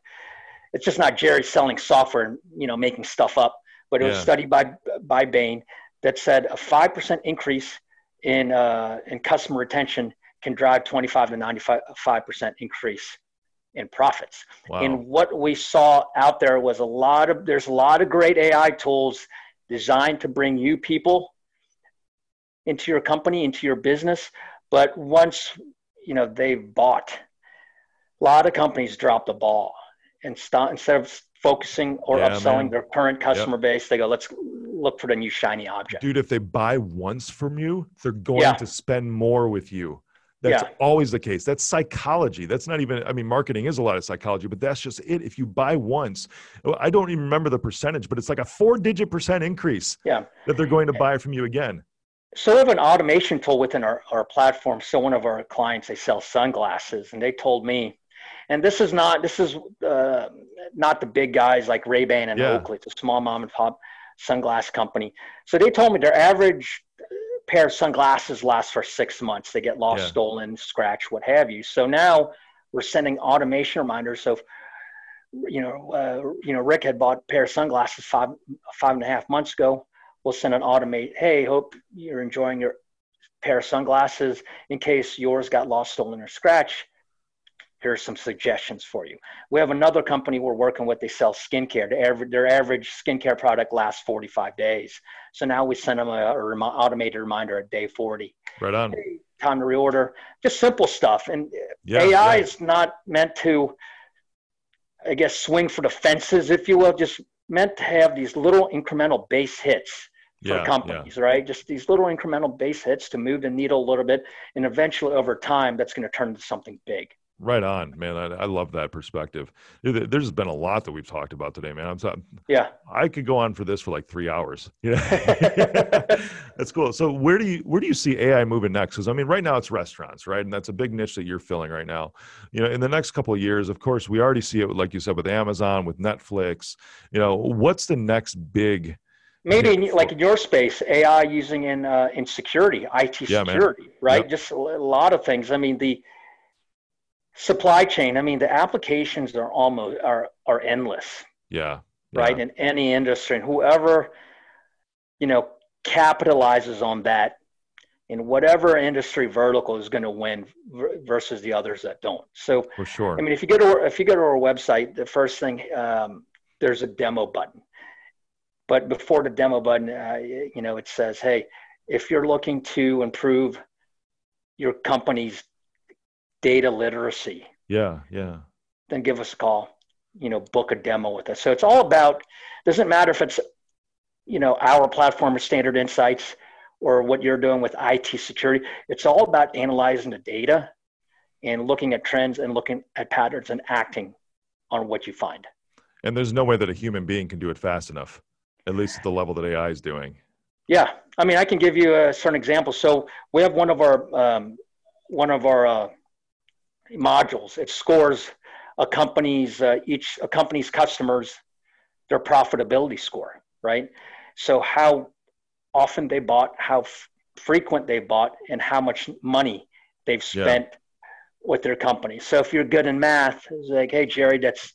S1: It's just not Jerry selling software and you know making stuff up, but it was yeah. studied by by Bain that said a five percent increase in uh, in customer retention can drive 25 to 95 percent increase in profits. Wow. And what we saw out there was a lot of there's a lot of great AI tools designed to bring you people into your company, into your business. But once you know they've bought, a lot of companies drop the ball and start instead of focusing or yeah, upselling man. their current customer yep. base, they go, let's look for the new shiny object.
S2: Dude, if they buy once from you, they're going yeah. to spend more with you. That's yeah. always the case. That's psychology. That's not even, I mean, marketing is a lot of psychology, but that's just it. If you buy once, I don't even remember the percentage, but it's like a four digit percent increase
S1: yeah.
S2: that they're going to buy from you again.
S1: So we have an automation tool within our, our platform. So one of our clients, they sell sunglasses and they told me, and this is not, this is uh, not the big guys like Ray-Ban and yeah. Oakley. It's a small mom and pop sunglass company. So they told me their average pair of sunglasses lasts for six months. They get lost, yeah. stolen, scratched, what have you. So now we're sending automation reminders. So, you know, uh, you know, Rick had bought a pair of sunglasses five five and a half months ago. We'll send an automate. Hey, hope you're enjoying your pair of sunglasses. In case yours got lost, stolen, or scratched, here's some suggestions for you. We have another company we're working with. They sell skincare. Their average, their average skincare product lasts 45 days. So now we send them a, a automated reminder at day 40.
S2: Right on.
S1: Time to reorder. Just simple stuff. And yeah, AI yeah. is not meant to, I guess, swing for the fences, if you will. Just meant to have these little incremental base hits for yeah, companies, yeah. right? Just these little incremental base hits to move the needle a little bit, and eventually over time, that's going to turn into something big.
S2: Right on, man. I, I, love that perspective. There's been a lot that we've talked about today, man. I'm sorry.
S1: yeah.
S2: I could go on for this for like three hours. Yeah, (laughs) (laughs) that's cool. So where do you where do you see AI moving next? Because I mean, right now it's restaurants, right, and that's a big niche that you're filling right now. You know, in the next couple of years, of course, we already see it, like you said, with Amazon, with Netflix. You know, what's the next big
S1: maybe in, like in your space ai using in uh, in security it security man. right yep. just a lot of things i mean the supply chain i mean the applications are almost are are endless.
S2: Yeah,
S1: yeah. right in any industry and whoever you know capitalizes on that in whatever industry vertical is going to win versus the others that don't. So
S2: for sure.
S1: I mean if you go to if you go to our website the first thing um, there's a demo button. But before the demo button uh, you know it says hey if you're looking to improve your company's data literacy.
S2: Yeah, yeah.
S1: Then give us a call. You know, book a demo with us. So it's all about. Doesn't matter if it's, you know, our platform or Standard Insights, or what you're doing with IT security. It's all about analyzing the data, and looking at trends and looking at patterns and acting on what you find.
S2: And there's no way that a human being can do it fast enough, at least at the level that AI is doing.
S1: Yeah, I mean, I can give you a certain example. So we have one of our um, one of our uh, modules. It scores a company's uh, each a company's customers their profitability score, right? So how often they bought, how f- frequent they bought, and how much money they've spent yeah. with their company. So if you're good in math, it's like, hey Jerry, that's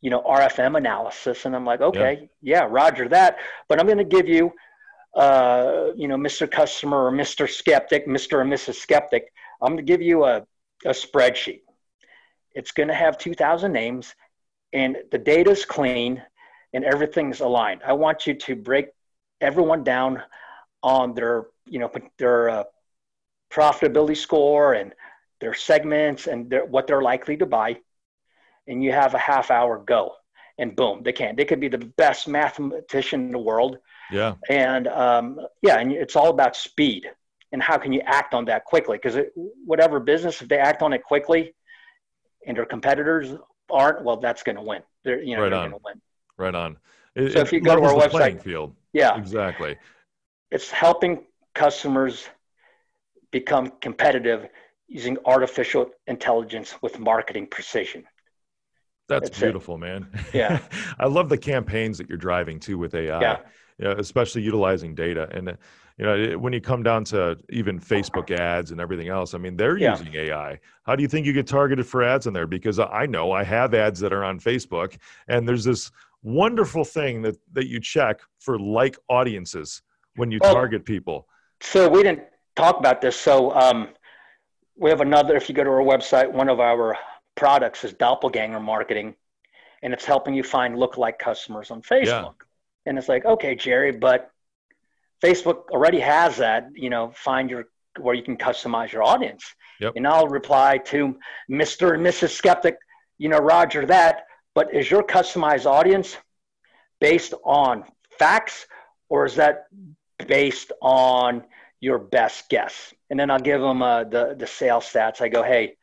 S1: you know RFM analysis, and I'm like, okay, yeah, yeah Roger that. But I'm going to give you, uh, you know, Mr. Customer or Mr. Skeptic, Mr. or Mrs. Skeptic. I'm going to give you a a spreadsheet. It's going to have 2,000 names, and the data's clean, and everything's aligned. I want you to break everyone down on their, you know, their uh, profitability score and their segments and their, what they're likely to buy. And you have a half hour go, and boom, they can. They could be the best mathematician in the world.
S2: Yeah.
S1: And um, yeah, and it's all about speed and how can you act on that quickly? Because whatever business, if they act on it quickly, and their competitors aren't, well, that's going to win. They're you know right they're going to win.
S2: Right on.
S1: It, so if you go to our website,
S2: field.
S1: yeah,
S2: exactly.
S1: It's helping customers become competitive using artificial intelligence with marketing precision.
S2: That's, That's beautiful, it. man.
S1: Yeah. (laughs)
S2: I love the campaigns that you're driving too with AI.
S1: Yeah.
S2: You know, especially utilizing data. And you know, when you come down to even Facebook ads and everything else, I mean, they're yeah. using AI. How do you think you get targeted for ads in there? Because I know I have ads that are on Facebook, and there's this wonderful thing that that you check for like audiences when you well, target people.
S1: So we didn't talk about this. So um, we have another. If you go to our website, one of our products is Doppelganger Marketing, and it's helping you find lookalike customers on Facebook. Yeah. And it's like, okay, Jerry, but Facebook already has that, you know, find your where you can customize your audience.
S2: Yep.
S1: And I'll reply to Mr. and Mrs. Skeptic, you know, Roger that. But is your customized audience based on facts or is that based on your best guess? And then I'll give them uh, the the sales stats. I go, hey,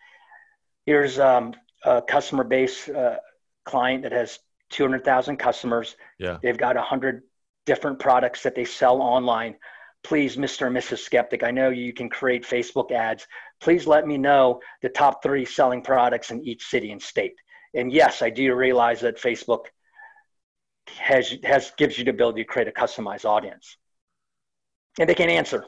S1: here's um, a customer base uh, client that has 200,000 customers.
S2: Yeah.
S1: They've got 100 different products that they sell online. Please, Mr. and Mrs. Skeptic, I know you can create Facebook ads. Please let me know the top three selling products in each city and state. And yes, I do realize that Facebook has has gives you the ability to create a customized audience. And they can't answer.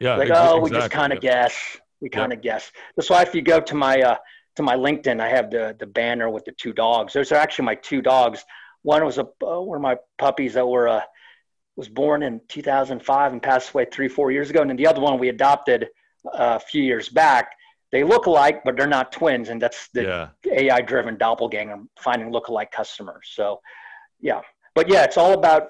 S2: Yeah.
S1: Like,
S2: ex-
S1: oh, we
S2: exactly.
S1: just kind of guess. We kind of guess. That's why if you go to my uh, to my LinkedIn, I have the the banner with the two dogs. Those are actually my two dogs. One was a uh, one of my puppies that were uh, was born in 2005 and passed away three four years ago, and then the other one we adopted uh, a few years back. They look alike, but they're not twins, and that's the
S2: Yeah.
S1: AI driven doppelganger finding lookalike customers. So, yeah, but yeah, it's all about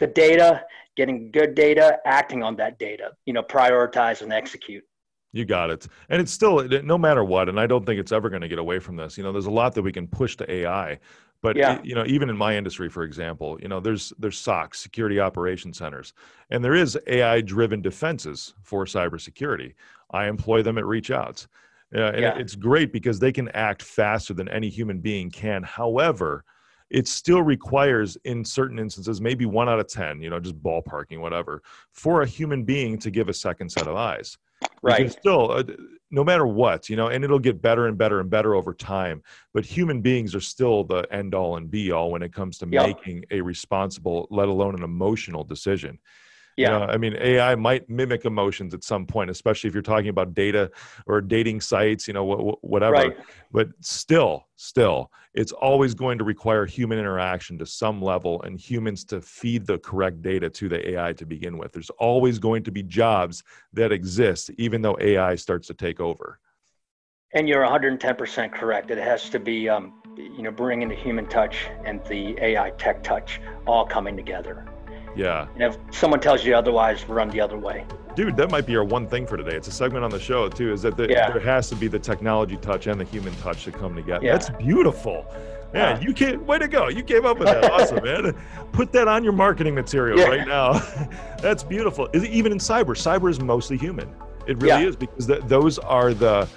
S1: the data, getting good data, acting on that data. You know, prioritize and execute.
S2: You got it. And it's still, no matter what, and I don't think it's ever going to get away from this. You know, there's a lot that we can push to AI. But
S1: Yeah.
S2: you know, even in my industry, for example, you know, there's there's SOCs, security operation centers, and there is AI-driven defenses for cybersecurity. I employ them at reach outs. Uh, and
S1: Yeah.
S2: it's great because they can act faster than any human being can. However, it still requires, in certain instances, maybe one out of 10, you know, just ballparking, whatever, for a human being to give a second set of eyes.
S1: Right.
S2: Still, uh, no matter what, you know, and it'll get better and better and better over time. But human beings are still the end all and be all when it comes to
S1: Yep.
S2: making a responsible, let alone an emotional decision.
S1: Yeah.
S2: You know, I mean, AI might mimic emotions at some point, especially if you're talking about data or dating sites, you know, wh- wh- whatever.
S1: Right.
S2: But still, still, it's always going to require human interaction to some level and humans to feed the correct data to the AI to begin with. There's always going to be jobs that exist, even though AI starts to take over.
S1: And you're 110% correct. It has to be, um, you know, bringing the human touch and the AI tech touch all coming together.
S2: Yeah.
S1: And if someone tells you otherwise, run the other way.
S2: Dude, that might be our one thing for today. It's a segment on the show too. Is that the,
S1: Yeah.
S2: there has to be the technology touch and the human touch to come together.
S1: Yeah.
S2: That's beautiful. Man,
S1: Yeah.
S2: you can't. Way to go! You came up with that. (laughs) awesome, man. Put that on your marketing material
S1: Yeah.
S2: right now. (laughs) That's beautiful. Is it even in cyber? Cyber is mostly human. It really
S1: Yeah.
S2: is because th- those are the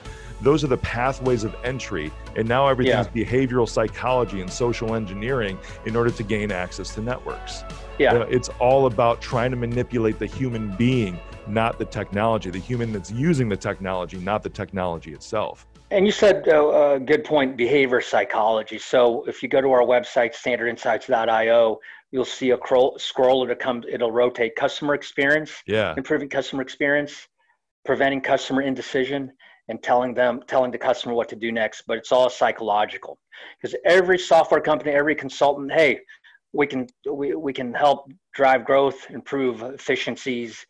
S2: those are the pathways of entry, and now everything's behavioral psychology and social engineering in order to gain access to networks.
S1: Yeah.
S2: You know, it's all about trying to manipulate the human being, not the technology. The human that's using the technology, not the technology itself.
S1: And you said uh, a good point, behavior psychology. So if you go to our website, standardinsights.io, you'll see a scroll, scroller to come, it'll rotate customer experience,
S2: Yeah.
S1: improving customer experience, preventing customer indecision, and telling them, telling the customer what to do next. But it's all psychological because every software company, every consultant, hey, we can we, we can help drive growth, improve efficiencies,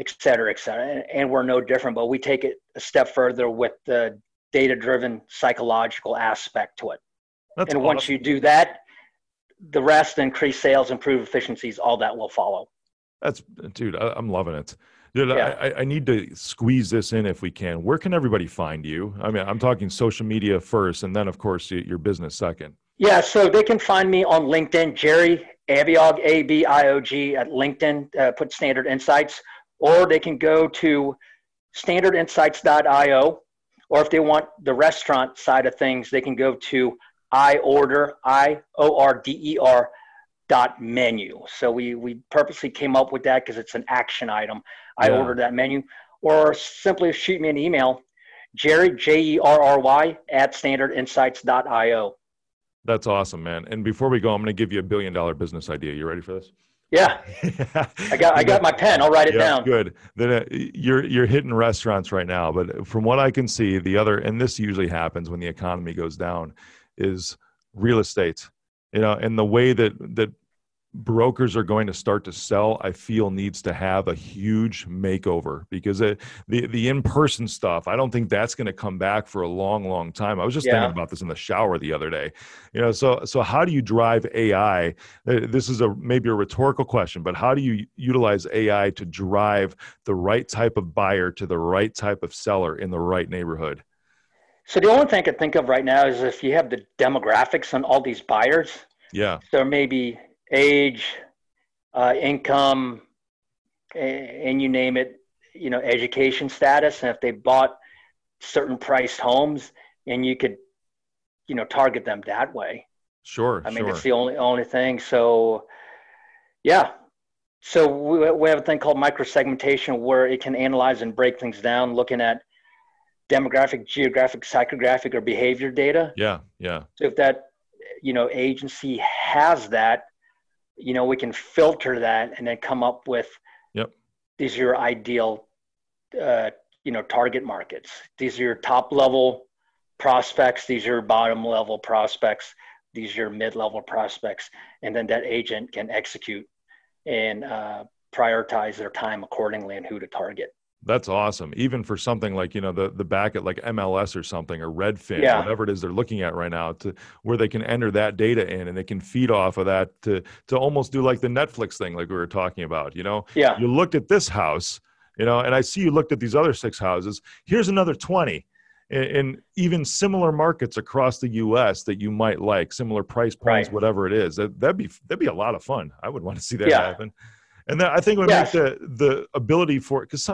S1: et cetera, et cetera. And, and we're no different, but we take it a step further with the data driven psychological aspect to it.
S2: That's
S1: and once you do that, the rest increase sales, improve efficiencies, all that will follow.
S2: That's dude, I, I'm loving it. Dude,
S1: Yeah.
S2: I- I need to squeeze this in if we can. Where can everybody find you? I mean, I'm talking social media first, and then of course your business second.
S1: Yeah, so they can find me on LinkedIn, Jerry Abiog, A B I O G, at LinkedIn, uh, put Standard Insights, or they can go to standardinsights.io, or if they want the restaurant side of things, they can go to iOrder, I O R D E R dot menu. So we, we purposely came up with that because it's an action item. I
S2: Yeah.
S1: ordered that menu, or simply shoot me an email, Jerry, J E R R Y, at standardinsights.io.
S2: That's awesome, man. And before we go, I'm going to give you a billion dollar business idea. You ready for this?
S1: Yeah, (laughs) I got I got my pen. I'll write it
S2: Yeah,
S1: down.
S2: Good. Then uh, you're you're hitting restaurants right now, but from what I can see, the other and this usually happens when the economy goes down, is real estate. You know, and the way that that brokers are going to start to sell, I feel needs to have a huge makeover because it, the the in person stuff, I don't think that's going to come back for a long, long time. I was just
S1: Yeah.
S2: thinking about this in the shower the other day. You know, so so how do you drive AI? Uh, This is a maybe a rhetorical question, but how do you utilize AI to drive the right type of buyer to the right type of seller in the right neighborhood?
S1: So the only thing I can think of right now is if you have the demographics on all these buyers,
S2: Yeah,
S1: so maybe age, uh, income, and you name it, you know, education status, and if they bought certain priced homes, and you could, you know, target them that way.
S2: Sure.
S1: I mean,
S2: sure.
S1: it's the only only thing. So, yeah. So we, we have a thing called microsegmentation where it can analyze and break things down, looking at demographic, geographic, psychographic, or behavior data.
S2: Yeah. Yeah.
S1: So if that, you know, agency has that, you know, we can filter that and then come up with.
S2: Yep.
S1: These are your ideal, uh, you know, target markets. These are your top level prospects. These are your bottom level prospects. These are your mid level prospects, and then that agent can execute and uh, prioritize their time accordingly and who to target.
S2: That's awesome. Even for something like, you know, the, the back at like MLS or something or Redfin,
S1: Yeah.
S2: whatever it is they're looking at right now to where they can enter that data in and they can feed off of that to to almost do like the Netflix thing like we were talking about, you know.
S1: Yeah.
S2: You looked at this house, you know, and I see you looked at these other six houses. Here's another 20 in, in even similar markets across the US that you might like, similar price points,
S1: Right.
S2: whatever it is. That that'd be that'd be a lot of fun. I would want to see that
S1: Yeah.
S2: happen. And that, I think would make the the ability for it because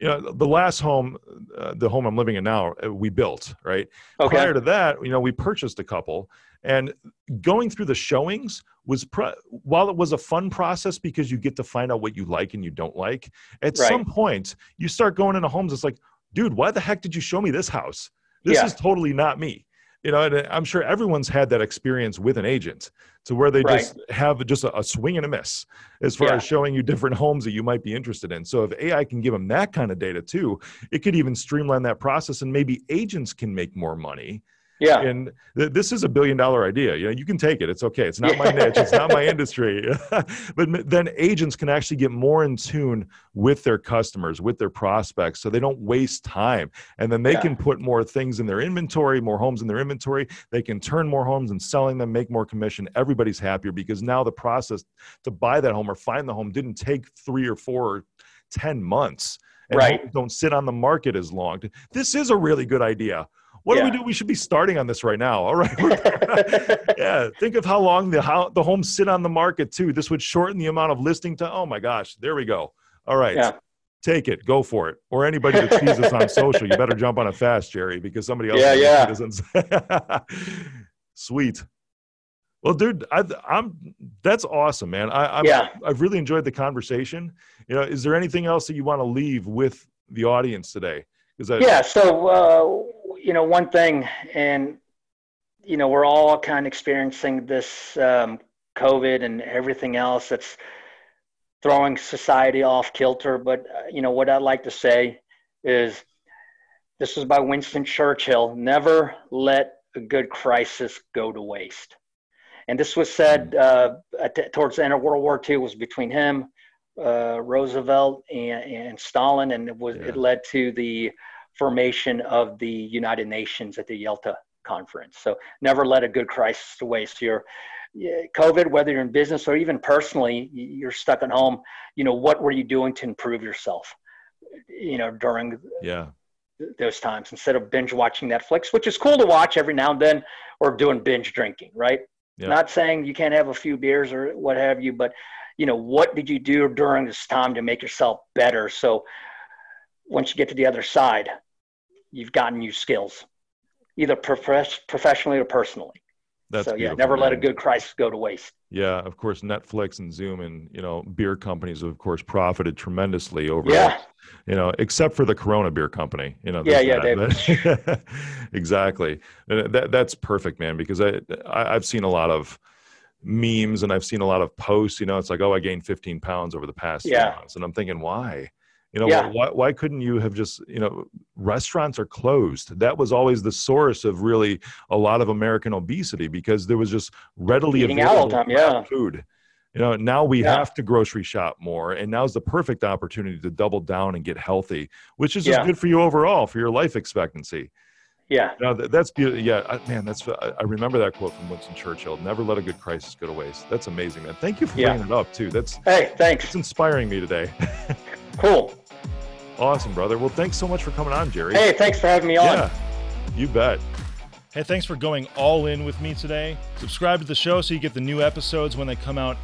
S2: you know the last home, uh, the home I'm living in now, uh, we built right.
S1: Okay.
S2: Prior to that, you know, we purchased a couple, and going through the showings was pro- while it was a fun process because you get to find out what you like and you don't like. At
S1: Right.
S2: some point, you start going into homes. It's like, dude, why the heck did you show me this house? This
S1: Yeah.
S2: is totally not me. You know, and I'm sure everyone's had that experience with an agent to where they
S1: Right.
S2: just have just a, a swing and a miss as far
S1: Yeah.
S2: as showing you different homes that you might be interested in. So if AI can give them that kind of data too, it could even streamline that process and maybe agents can make more money.
S1: Yeah.
S2: And th- this is a billion dollar idea. You know, you can take it. It's okay. It's not my niche. It's not my (laughs) industry. (laughs) but then agents can actually get more in tune with their customers, with their prospects, so they don't waste time. And then they
S1: Yeah.
S2: can put more things in their inventory, more homes in their inventory. They can turn more homes and selling them, make more commission. Everybody's happier because now the process to buy that home or find the home didn't take three or four or 10 months. And
S1: Right.
S2: don't sit on the market as long. This is a really good idea. What do we do? We should be starting on this right now. All right. (laughs) (laughs) Yeah. Think of how long the how the homes sit on the market too. This would shorten the amount of listing to. Oh my gosh, there we go. All right.
S1: Yeah.
S2: Take it, go for it. Or anybody that sees us on social, you better jump on it fast, Jerry, because somebody else
S1: Yeah,
S2: is
S1: yeah. (laughs)
S2: Sweet. Well, dude, I, I'm that's awesome, man. I, I'm,
S1: Yeah.
S2: I've really enjoyed the conversation. You know, is there anything else that you want to leave with the audience today? Because
S1: yeah. So, uh, you know, one thing, and, you know, we're all kind of experiencing this um, COVID and everything else that's throwing society off kilter. But, uh, you know, what I'd like to say is this was by Winston Churchill never let a good crisis go to waste. And this was said uh, at, towards the end of World War II, was between him, uh, Roosevelt, and, and Stalin, and it was
S2: Yeah.
S1: it led to the formation of the United Nations at the Yalta conference. So never let a good crisis to waste. Your COVID, whether you're in business or even personally, you're stuck at home. You know what were you doing to improve yourself? You know during
S2: yeah,
S1: those times instead of binge watching Netflix, which is cool to watch every now and then, or doing binge drinking, right? Not saying you can't have a few beers or what have you, but you know, what did you do during this time to make yourself better? So once you get to the other side, you've gotten new skills, either prof- professionally or personally.
S2: that's
S1: so yeah, never let a good crisis go to waste.
S2: Yeah, of course, Netflix and Zoom and you know beer companies, of course, profited tremendously over.
S1: Yeah.
S2: You know, except for the Corona beer company. You know.
S1: Yeah, yeah,
S2: that, (laughs) exactly. And That that's perfect, man. Because I, I I've seen a lot of memes and I've seen a lot of posts. You know, it's like, oh, I gained 15 pounds over the past
S1: Yeah.
S2: months, and I'm thinking, why? You know,
S1: Yeah.
S2: why, why couldn't you have just, you know, restaurants are closed. That was always the source of really a lot of American obesity because there was just readily
S1: Eating
S2: available
S1: time, yeah.
S2: food. You know, now we
S1: Yeah.
S2: have to grocery shop more, and now's the perfect opportunity to double down and get healthy, which is just good for you overall for your life expectancy.
S1: Yeah.
S2: No, that, that's beautiful. Yeah, I, man, that's I I remember that quote from Winston Churchill. Never let a good crisis go to waste. That's amazing, man. Thank you for
S1: Yeah.
S2: bringing it up too. That's
S1: Hey, thanks.
S2: it's inspiring me today. (laughs)
S1: Cool.
S2: Awesome, brother. Well, thanks so much for coming on, Jerry.
S1: Hey, thanks for having me on.
S2: yeah, you bet.
S3: Hey, thanks for going all in with me today. Subscribe to the show so you get the new episodes when they come out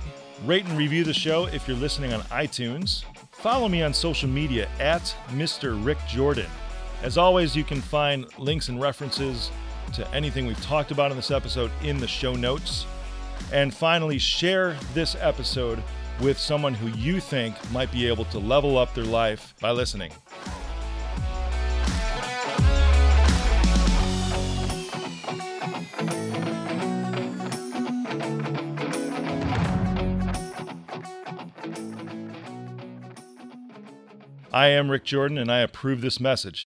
S2: Rate and review the show if you're listening on iTunes. Follow me on social media at Mr. Rick Jordan. As always, you can find links and references to anything we've talked about in this episode in the show notes. And finally, share this episode with someone who you think might be able to level up their life by listening. I am Rick Jordan, and I approve this message.